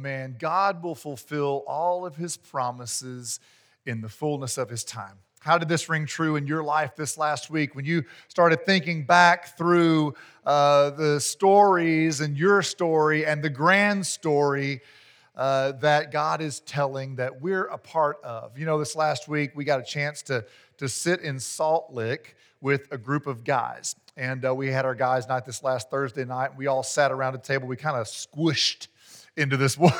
man, God will fulfill all of his promises in the fullness of his time. How did this ring true in your life this last week when you started thinking back through uh, the stories and your story and the grand story uh, that God is telling that we're a part of? You know, this last week we got a chance to, to sit in Salt Lick with a group of guys. And uh, we had our guys' night this last Thursday night. We all sat around a table. We kind of squished into this one,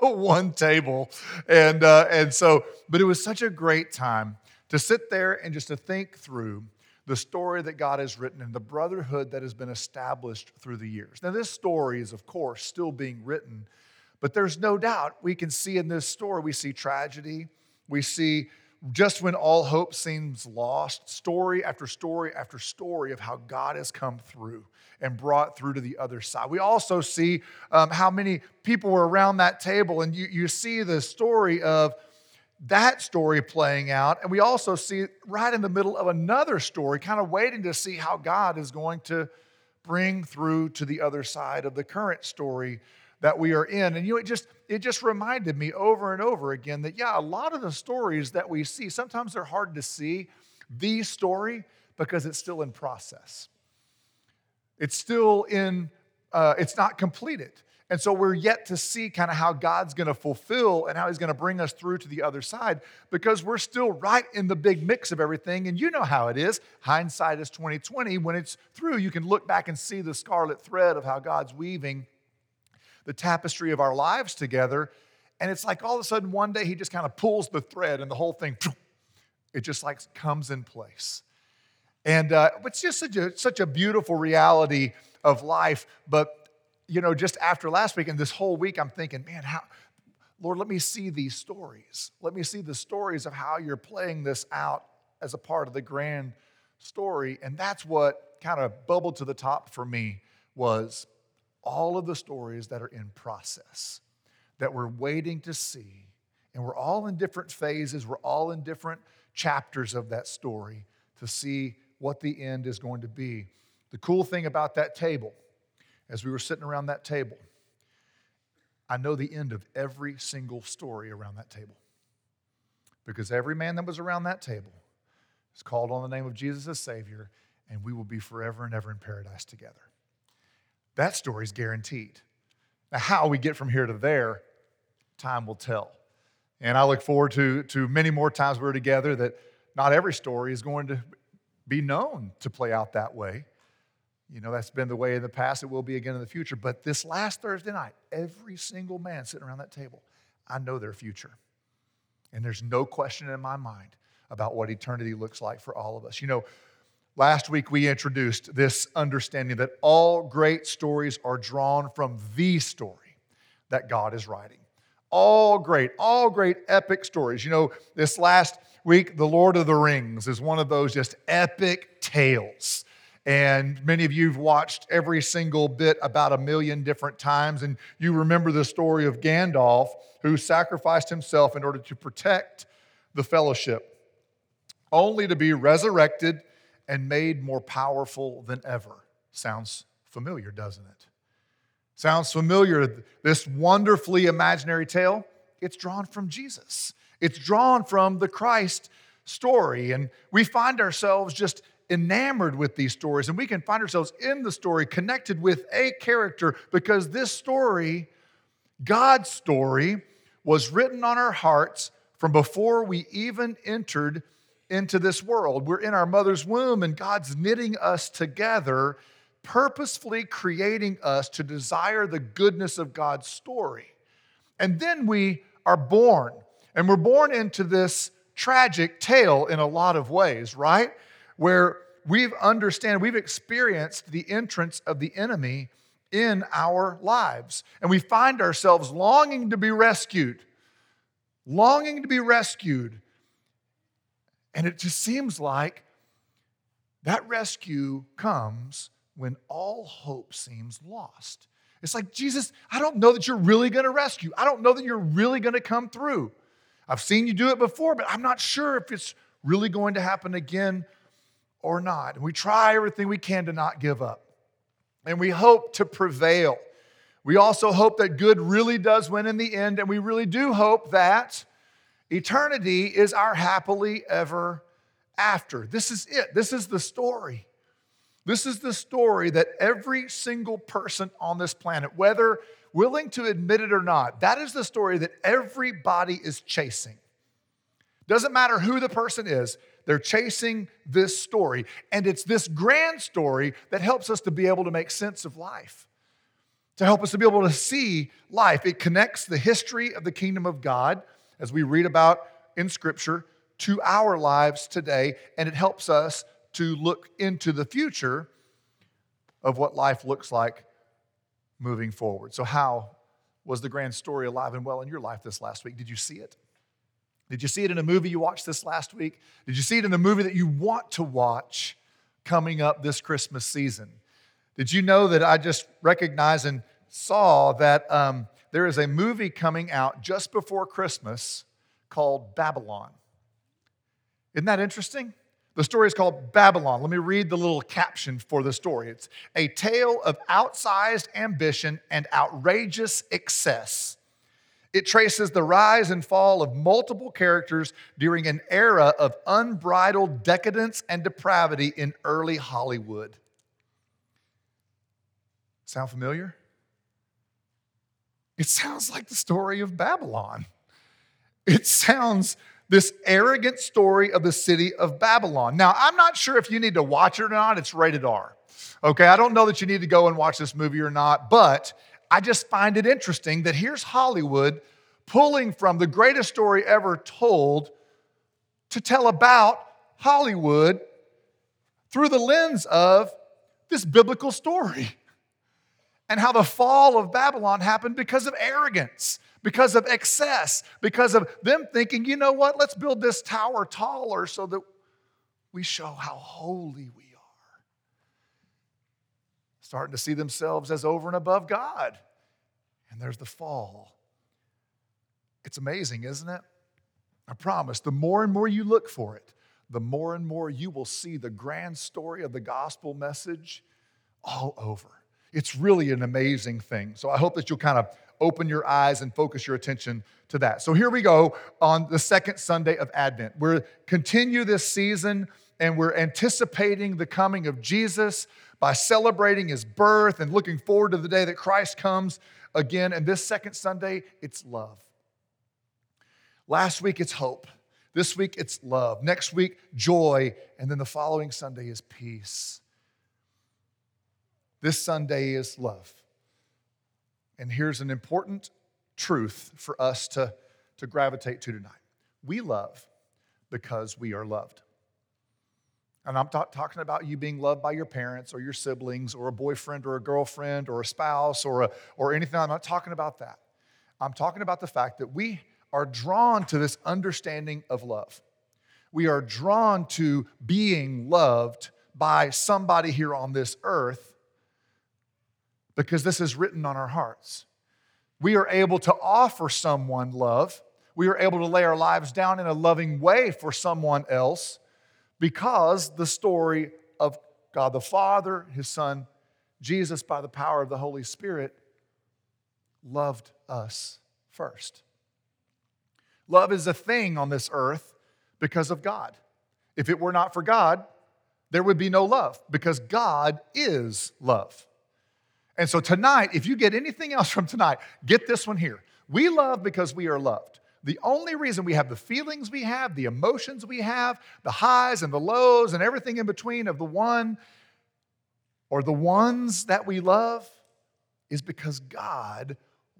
one table. And, uh, and so, but it was such a great time to sit there and just to think through the story that God has written and the brotherhood that has been established through the years. Now, this story is, of course, still being written, but there's no doubt we can see in this story, we see tragedy, we see just when all hope seems lost, story after story after story of how God has come through and brought through to the other side. We also see um, how many people were around that table, and you, you see the story of that story playing out. And we also see right in the middle of another story, kind of waiting to see how God is going to bring through to the other side of the current story that we are in. And you know, it just it just reminded me over and over again that yeah, a lot of the stories that we see, sometimes they're hard to see the story because it's still in process. It's still in, uh, it's not completed. And so we're yet to see kind of how God's going to fulfill and how He's going to bring us through to the other side because we're still right in the big mix of everything. And you know how it is. Hindsight is 2020. When it's through, you can look back and see the scarlet thread of how God's weaving the tapestry of our lives together. And it's like all of a sudden one day He just kind of pulls the thread and the whole thing, it just like comes in place. And uh, it's just such a, such a beautiful reality of life. But you know, just after last week and this whole week, I'm thinking, man, how, Lord, let me see these stories. Let me see the stories of how you're playing this out as a part of the grand story. And that's what kind of bubbled to the top for me was all of the stories that are in process, that we're waiting to see. And we're all in different phases, we're all in different chapters of that story to see what the end is going to be. The cool thing about that table as we were sitting around that table, I know the end of every single story around that table. Because every man that was around that table is called on the name of Jesus as Savior, and we will be forever and ever in paradise together. That story is guaranteed. Now, how we get from here to there, time will tell. And I look forward to, to many more times we're together that not every story is going to be known to play out that way. You know, that's been the way in the past, it will be again in the future. But this last Thursday night, every single man sitting around that table, I know their future. And there's no question in my mind about what eternity looks like for all of us. You know, last week we introduced this understanding that all great stories are drawn from the story that God is writing. All great, all great epic stories. You know, this last week, The Lord of the Rings is one of those just epic tales and many of you have watched every single bit about a million different times. And you remember the story of Gandalf, who sacrificed himself in order to protect the fellowship, only to be resurrected and made more powerful than ever. Sounds familiar, doesn't it? Sounds familiar. This wonderfully imaginary tale, it's drawn from Jesus. It's drawn from the Christ story. And we find ourselves just enamored with these stories, and we can find ourselves in the story connected with a character because this story, God's story, was written on our hearts from before we even entered into this world. We're in our mother's womb, and God's knitting us together, purposefully creating us to desire the goodness of God's story. And then we are born, and we're born into this tragic tale in a lot of ways, right? where we've understand we've experienced the entrance of the enemy in our lives and we find ourselves longing to be rescued longing to be rescued and it just seems like that rescue comes when all hope seems lost it's like jesus i don't know that you're really going to rescue i don't know that you're really going to come through i've seen you do it before but i'm not sure if it's really going to happen again or not. And we try everything we can to not give up. And we hope to prevail. We also hope that good really does win in the end, and we really do hope that eternity is our happily ever after. This is it. This is the story. This is the story that every single person on this planet, whether willing to admit it or not, that is the story that everybody is chasing. Doesn't matter who the person is, they're chasing this story. And it's this grand story that helps us to be able to make sense of life, to help us to be able to see life. It connects the history of the kingdom of God, as we read about in Scripture, to our lives today, and it helps us to look into the future of what life looks like moving forward. So, how was the grand story alive and well in your life this last week? Did you see it? Did you see it in a movie you watched this last week? Did you see it in the movie that you want to watch coming up this Christmas season? Did you know that I just recognized and saw that um, there is a movie coming out just before Christmas called Babylon? Isn't that interesting? The story is called Babylon. Let me read the little caption for the story. It's a tale of outsized ambition and outrageous excess it traces the rise and fall of multiple characters during an era of unbridled decadence and depravity in early Hollywood. Sound familiar? It sounds like the story of Babylon. It sounds this arrogant story of the city of Babylon. Now, I'm not sure if you need to watch it or not. It's rated R. Okay, I don't know that you need to go and watch this movie or not, but I just find it interesting that here's Hollywood pulling from the greatest story ever told to tell about Hollywood through the lens of this biblical story and how the fall of Babylon happened because of arrogance, because of excess, because of them thinking, you know what, let's build this tower taller so that we show how holy we are. starting to see themselves as over and above God. And there's the fall. It's amazing, isn't it? I promise, the more and more you look for it, the more and more you will see the grand story of the gospel message all over. It's really an amazing thing. So I hope that you'll kind of open your eyes and focus your attention to that. So here we go on the second Sunday of Advent. We're continue this season and we're anticipating the coming of Jesus by celebrating his birth and looking forward to the day that Christ comes again. And this second Sunday, it's love. Last week, it's hope. This week, it's love. Next week, joy. And then the following Sunday is peace. This Sunday is love. And here's an important truth for us to, to gravitate to tonight we love because we are loved. And I'm not talking about you being loved by your parents or your siblings or a boyfriend or a girlfriend or a spouse or, a, or anything. I'm not talking about that. I'm talking about the fact that we are drawn to this understanding of love. We are drawn to being loved by somebody here on this earth because this is written on our hearts. We are able to offer someone love. We are able to lay our lives down in a loving way for someone else because the story of God the Father, His Son, Jesus, by the power of the Holy Spirit, loved us first. Love is a thing on this earth because of God. If it were not for God, there would be no love because God is love. And so tonight, if you get anything else from tonight, get this one here. We love because we are loved. The only reason we have the feelings we have, the emotions we have, the highs and the lows and everything in between of the one or the ones that we love is because God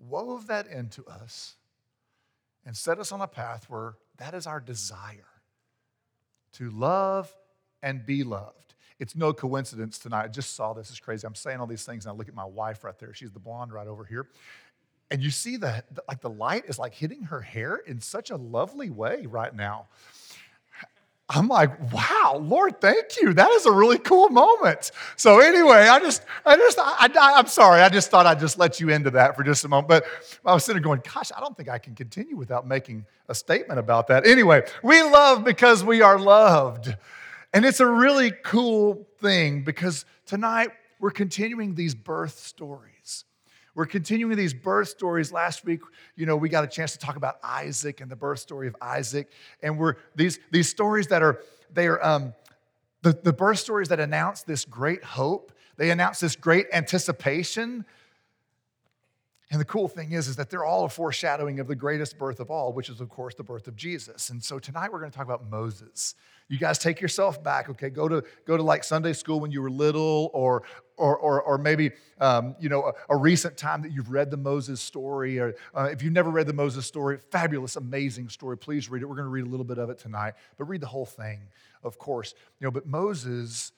wove that into us and set us on a path where that is our desire to love and be loved. It's no coincidence tonight. I just saw this. It's crazy. I'm saying all these things, and I look at my wife right there. She's the blonde right over here and you see that like the light is like hitting her hair in such a lovely way right now i'm like wow lord thank you that is a really cool moment so anyway i just i just I, I, i'm sorry i just thought i'd just let you into that for just a moment but i was sitting there going gosh i don't think i can continue without making a statement about that anyway we love because we are loved and it's a really cool thing because tonight we're continuing these birth stories We're continuing these birth stories. Last week, you know, we got a chance to talk about Isaac and the birth story of Isaac. And we're these, these stories that are, they are um, the, the birth stories that announce this great hope. They announce this great anticipation. And the cool thing is, is that they're all a foreshadowing of the greatest birth of all, which is, of course, the birth of Jesus. And so tonight we're going to talk about Moses. You guys take yourself back, okay? Go to go to like Sunday school when you were little, or or or, or maybe um, you know a, a, recent time that you've read the Moses story, or uh, if you've never read the Moses story, fabulous, amazing story. Please read it. We're going to read a little bit of it tonight, but read the whole thing, of course. You know, but Moses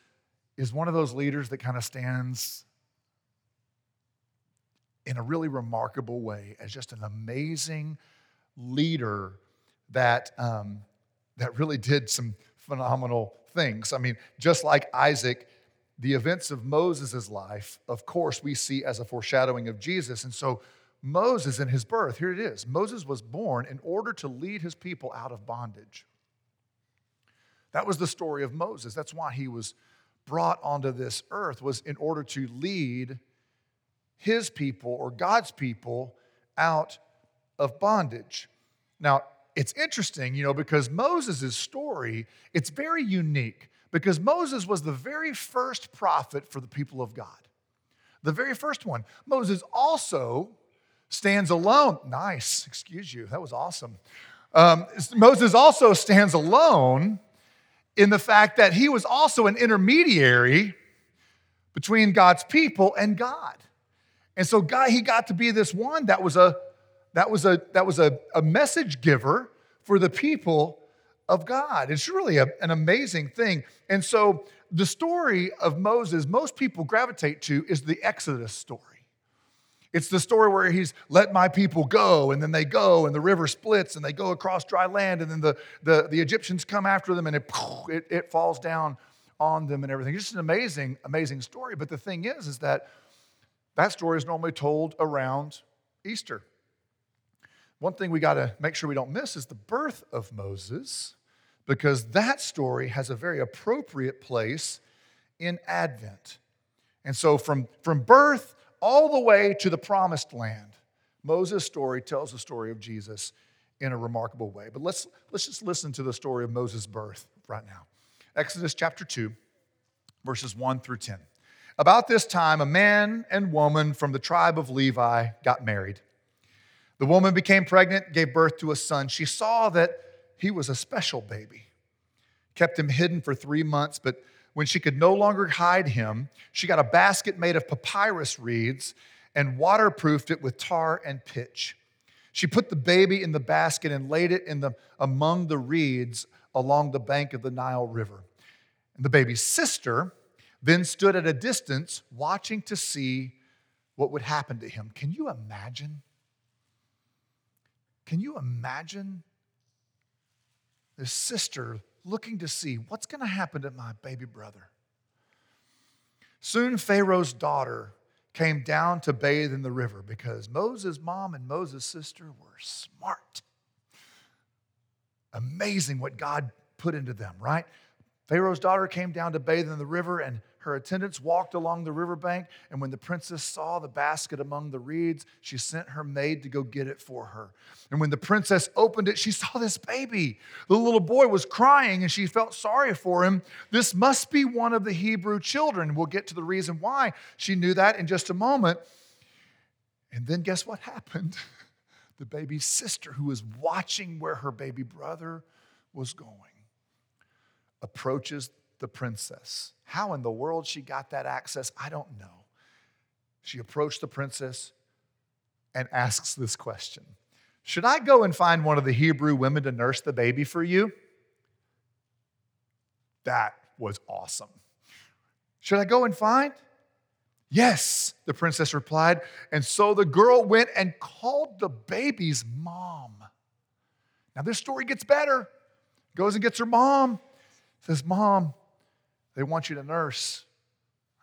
is one of those leaders that kind of stands in a really remarkable way as just an amazing leader that um, that really did some phenomenal things. I mean, just like Isaac, the events of Moses' life, of course, we see as a foreshadowing of Jesus. And so, Moses in his birth, here it is Moses was born in order to lead his people out of bondage. That was the story of Moses. That's why he was brought onto this earth, was in order to lead his people or God's people out of bondage. Now, it's interesting, you know, because Moses' story, it's very unique because Moses was the very first prophet for the people of God. The very first one. Moses also stands alone. Nice, excuse you, that was awesome. Um, Moses also stands alone in the fact that he was also an intermediary between God's people and God. And so God, he got to be this one that was a that was a, that was a, a message giver for the people of God. It's really a, an amazing thing. And so the story of Moses, most people gravitate to, is the Exodus story. It's the story where he's let my people go, and then they go, and the river splits, and they go across dry land, and then the, the, the Egyptians come after them, and it, it, it falls down on them and everything. It's just an amazing, amazing story. But the thing is, is that that story is normally told around Easter. One thing we got to make sure we don't miss is the birth of Moses, because that story has a very appropriate place in Advent. And so, from, from birth all the way to the promised land, Moses' story tells the story of Jesus in a remarkable way. But let's, let's just listen to the story of Moses' birth right now. Exodus chapter 2, verses 1 through 10. About this time, a man and woman from the tribe of Levi got married. The woman became pregnant, gave birth to a son. She saw that he was a special baby, kept him hidden for three months, but when she could no longer hide him, she got a basket made of papyrus reeds and waterproofed it with tar and pitch. She put the baby in the basket and laid it in the, among the reeds along the bank of the Nile River. And the baby's sister then stood at a distance watching to see what would happen to him. Can you imagine? Can you imagine this sister looking to see what's going to happen to my baby brother? Soon Pharaoh's daughter came down to bathe in the river because Moses' mom and Moses' sister were smart. Amazing what God put into them, right? Pharaoh's daughter came down to bathe in the river, and her attendants walked along the riverbank, and when the princess saw the basket among the reeds, she sent her maid to go get it for her. And when the princess opened it, she saw this baby. The little boy was crying, and she felt sorry for him. This must be one of the Hebrew children. We'll get to the reason why she knew that in just a moment. And then guess what happened? The baby's sister, who was watching where her baby brother was going, approaches the princess. How in the world she got that access, I don't know. She approached the princess and asks this question Should I go and find one of the Hebrew women to nurse the baby for you? That was awesome. Should I go and find? Yes, the princess replied. And so the girl went and called the baby's mom. Now, this story gets better. Goes and gets her mom. Says, Mom, they want you to nurse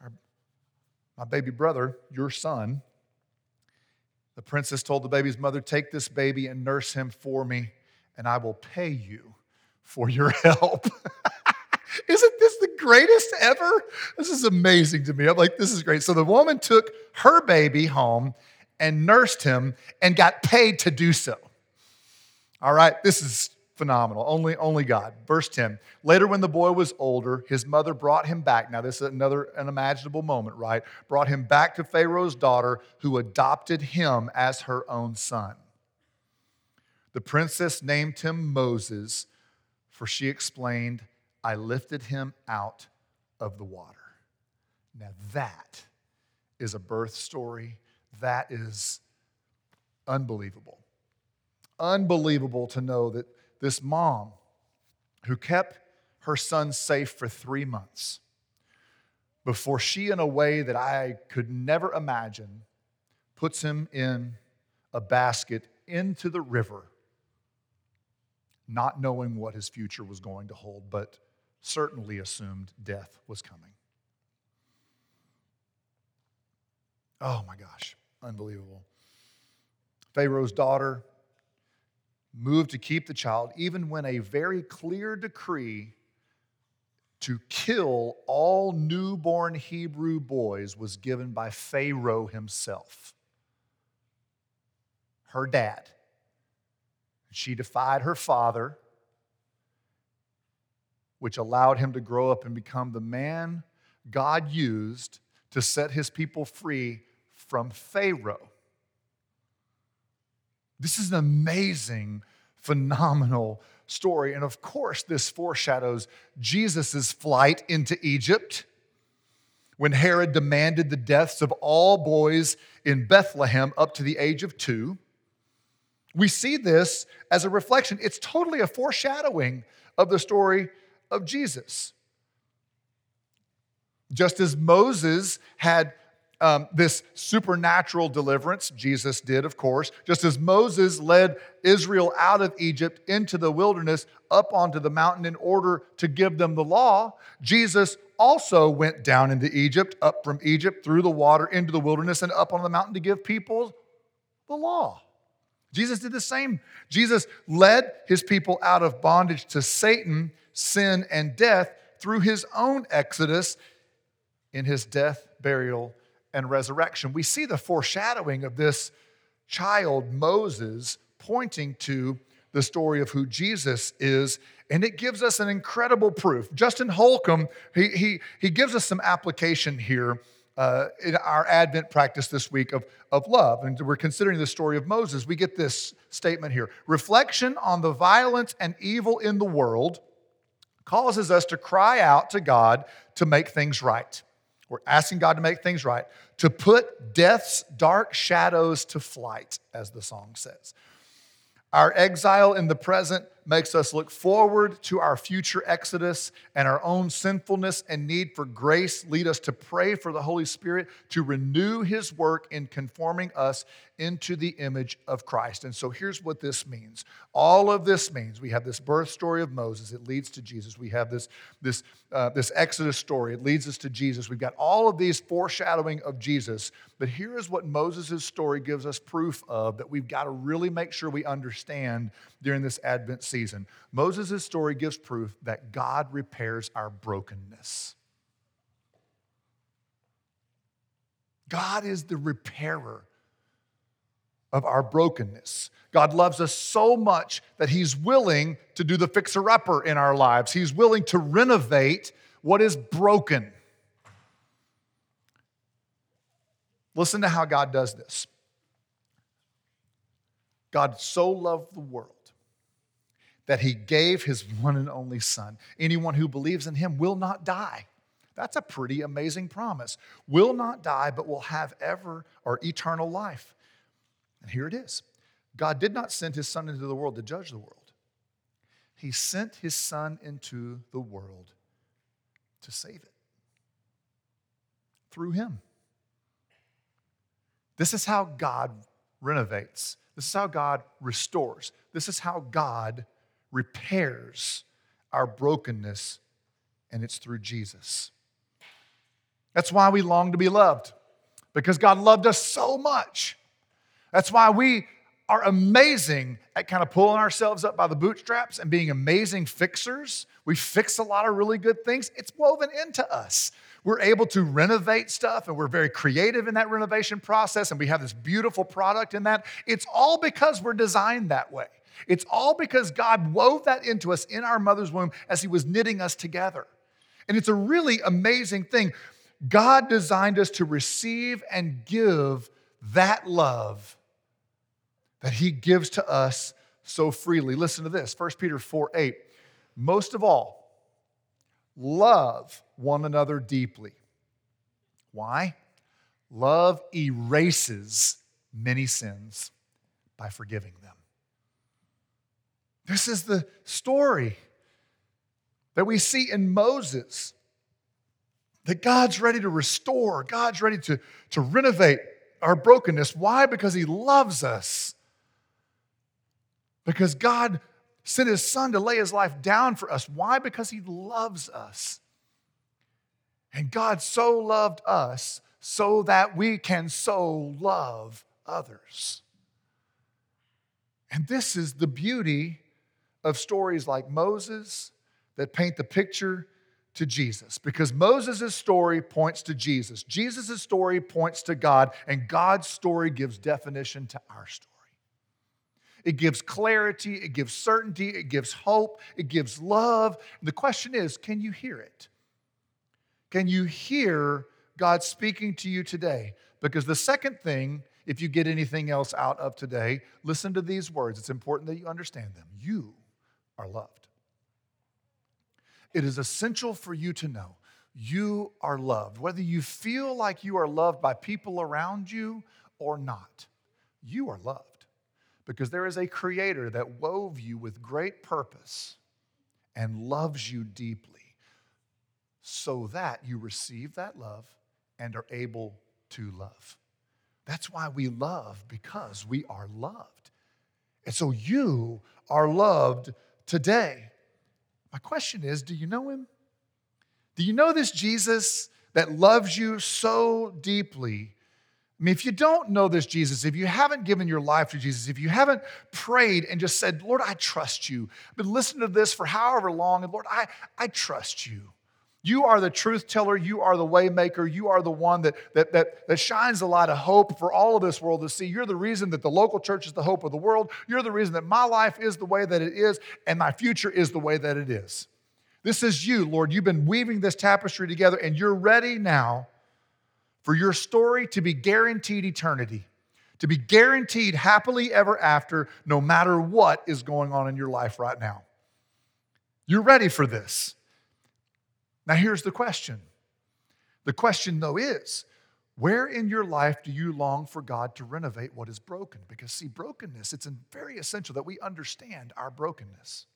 our, my baby brother, your son. The princess told the baby's mother, Take this baby and nurse him for me, and I will pay you for your help. Isn't this the greatest ever? This is amazing to me. I'm like, this is great. So the woman took her baby home and nursed him and got paid to do so. All right, this is phenomenal. Only, only God. Verse 10. Later, when the boy was older, his mother brought him back. Now, this is another unimaginable moment, right? Brought him back to Pharaoh's daughter, who adopted him as her own son. The princess named him Moses, for she explained, I lifted him out of the water. Now, that is a birth story. That is unbelievable. Unbelievable to know that this mom who kept her son safe for three months before she, in a way that I could never imagine, puts him in a basket into the river, not knowing what his future was going to hold, but certainly assumed death was coming. Oh my gosh, unbelievable. Pharaoh's daughter moved to keep the child, even when a very clear decree to kill all newborn Hebrew boys was given by Pharaoh himself, her dad. She defied her father, which allowed him to grow up and become the man God used to set his people free from Pharaoh. This is an amazing, phenomenal story. And of course, this foreshadows Jesus' flight into Egypt when Herod demanded the deaths of all boys in Bethlehem up to the age of two. We see this as a reflection, it's totally a foreshadowing of the story of Jesus. Just as Moses had um, this supernatural deliverance. Jesus did, of course. Just as Moses led Israel out of Egypt into the wilderness up onto the mountain in order to give them the law, Jesus also went down into Egypt, up from Egypt through the water into the wilderness and up on the mountain to give people the law. Jesus did the same. Jesus led his people out of bondage to Satan, sin, and death through his own exodus in his death, burial, and resurrection. We see the foreshadowing of this child, Moses, pointing to the story of who Jesus is, and it gives us an incredible proof. Justin Holcomb, he, he, he gives us some application here uh, in our Advent practice this week of, of love. And we're considering the story of Moses. We get this statement here Reflection on the violence and evil in the world causes us to cry out to God to make things right. We're asking God to make things right, to put death's dark shadows to flight, as the song says. Our exile in the present makes us look forward to our future exodus, and our own sinfulness and need for grace lead us to pray for the Holy Spirit to renew His work in conforming us into the image of Christ. And so here's what this means. All of this means we have this birth story of Moses, it leads to Jesus. We have this, this, uh, this Exodus story, it leads us to Jesus. We've got all of these foreshadowing of Jesus. But here is what Moses' story gives us proof of that we've got to really make sure we understand during this Advent season. Moses' story gives proof that God repairs our brokenness. God is the repairer of our brokenness. God loves us so much that He's willing to do the fixer upper in our lives. He's willing to renovate what is broken. Listen to how God does this. God so loved the world that He gave His one and only Son. Anyone who believes in Him will not die. That's a pretty amazing promise. Will not die, but will have ever or eternal life. And here it is God did not send his son into the world to judge the world, he sent his son into the world to save it through him. This is how God renovates. This is how God restores. This is how God repairs our brokenness, and it's through Jesus. That's why we long to be loved, because God loved us so much that's why we are amazing at kind of pulling ourselves up by the bootstraps and being amazing fixers. We fix a lot of really good things. It's woven into us. we're able to renovate stuff and we're very creative in that renovation process and we have this beautiful product in that, it's all because we're designed that way. It's all because God wove that into us in our mother's womb as He was knitting us together. And it's a really amazing thing. God designed us to receive and give that love that He gives to us so freely. Listen to this 1 Peter 4 8. Most of all, love one another deeply. Why? Love erases many sins by forgiving them. This is the story that we see in Moses that God's ready to restore, God's ready to, to renovate our brokenness. Why? Because He loves us. Because God sent His Son to lay His life down for us. Why? Because He loves us. And God so loved us so that we can so love others. And this is the beauty of stories like Moses that paint the picture to Jesus because Moses' story points to Jesus. Jesus' story points to God, and God's story gives definition to our story. It gives clarity, it gives certainty, it gives hope, it gives love. And the question is can you hear it? Can you hear God speaking to you today? Because the second thing, if you get anything else out of today, listen to these words. It's important that you understand them. You are loved. It is essential for you to know you are loved, whether you feel like you are loved by people around you or not. You are loved because there is a creator that wove you with great purpose and loves you deeply so that you receive that love and are able to love. That's why we love because we are loved. And so you are loved today. My question is do you know him? Do you know this Jesus that loves you so deeply? I mean, if you don't know this Jesus, if you haven't given your life to Jesus, if you haven't prayed and just said, Lord, I trust you, I've been listening to this for however long, and Lord, I, I trust you. You are the truth teller. You are the waymaker. You are the one that, that, that, that shines a light of hope for all of this world to see. You're the reason that the local church is the hope of the world. You're the reason that my life is the way that it is and my future is the way that it is. This is you, Lord. You've been weaving this tapestry together and you're ready now for your story to be guaranteed eternity, to be guaranteed happily ever after, no matter what is going on in your life right now. You're ready for this. Now, here's the question the question, though, is where in your life do you long for God to renovate what is broken? Because, see, brokenness, it's very essential that we understand our brokenness.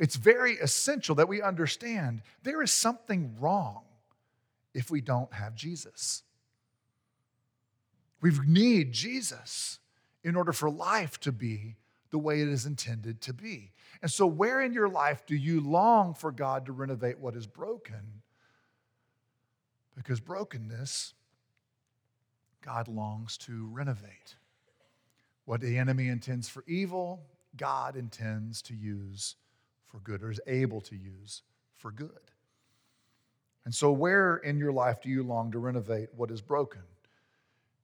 It's very essential that we understand there is something wrong if we don't have Jesus. We need Jesus in order for life to be the way it is intended to be. And so, where in your life do you long for God to renovate what is broken? Because brokenness, God longs to renovate. What the enemy intends for evil, God intends to use for good, or is able to use for good. And so, where in your life do you long to renovate what is broken?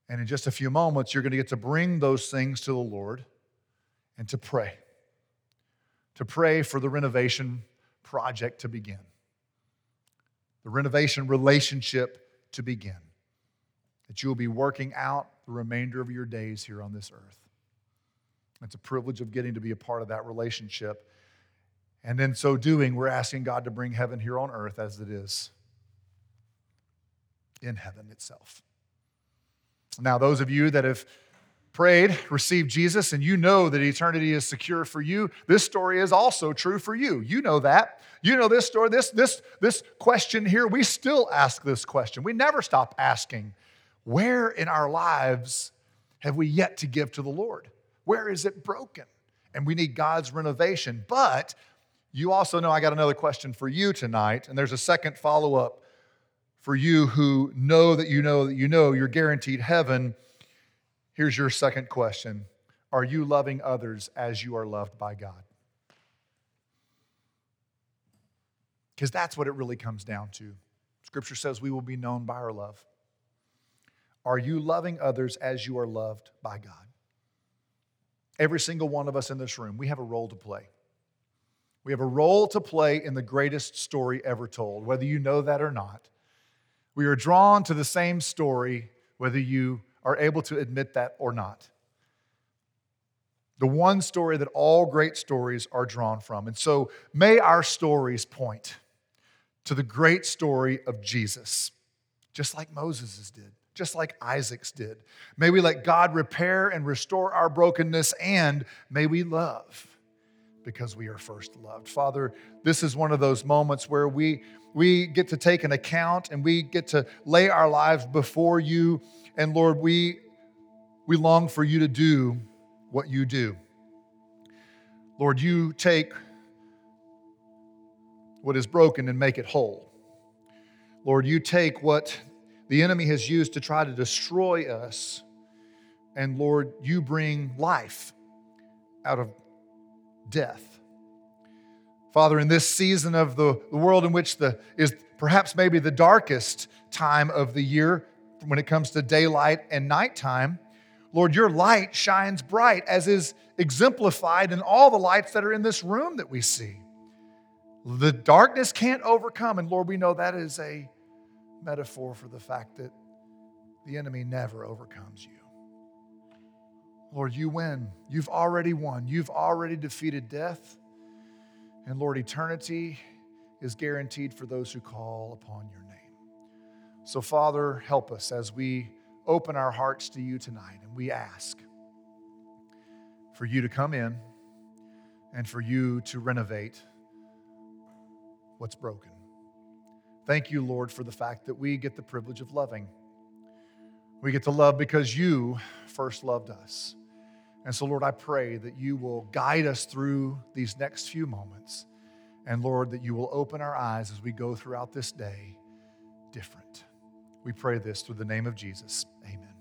And in just a few moments, you're going to get to bring those things to the Lord and to pray to pray for the renovation project to begin, the renovation relationship to begin, that you will be working out the remainder of your days here on this earth. It's a privilege of getting to be a part of that relationship. And in so doing, we're asking God to bring heaven here on earth as it is in heaven itself. Now, those of you that have prayed, received Jesus, and you know that eternity is secure for you, this story is also true for you. You know that. You know this story, this, this, this question here, we still ask this question. We never stop asking, where in our lives have we yet to give to the Lord? Where is it broken? And we need God's renovation. But you also know I got another question for you tonight, and there's a second follow up for you who know that you know that you know you're guaranteed heaven Here's your second question Are you loving others as you are loved by God? Because that's what it really comes down to. Scripture says we will be known by our love. Are you loving others as you are loved by God? Every single one of us in this room, we have a role to play. We have a role to play in the greatest story ever told, whether you know that or not. We are drawn to the same story, whether you are able to admit that or not. The one story that all great stories are drawn from. And so may our stories point to the great story of Jesus, just like Moses's did, just like Isaac's did. May we let God repair and restore our brokenness, and may we love because we are first loved. Father, this is one of those moments where we, we get to take an account and we get to lay our lives before you. And Lord, we, we long for you to do what you do. Lord, you take what is broken and make it whole. Lord, you take what the enemy has used to try to destroy us, and Lord, you bring life out of death. Father, in this season of the, the world in which the is perhaps maybe the darkest time of the year when it comes to daylight and nighttime, Lord, your light shines bright, as is exemplified in all the lights that are in this room that we see. The darkness can't overcome, and Lord, we know that is a metaphor for the fact that the enemy never overcomes you. Lord, you win. You've already won. You've already defeated death. And Lord, eternity is guaranteed for those who call upon your name. So, Father, help us as we open our hearts to you tonight and we ask for you to come in and for you to renovate what's broken. Thank you, Lord, for the fact that we get the privilege of loving. We get to love because you first loved us. And so, Lord, I pray that you will guide us through these next few moments. And Lord, that you will open our eyes as we go throughout this day different. We pray this through the name of Jesus. Amen.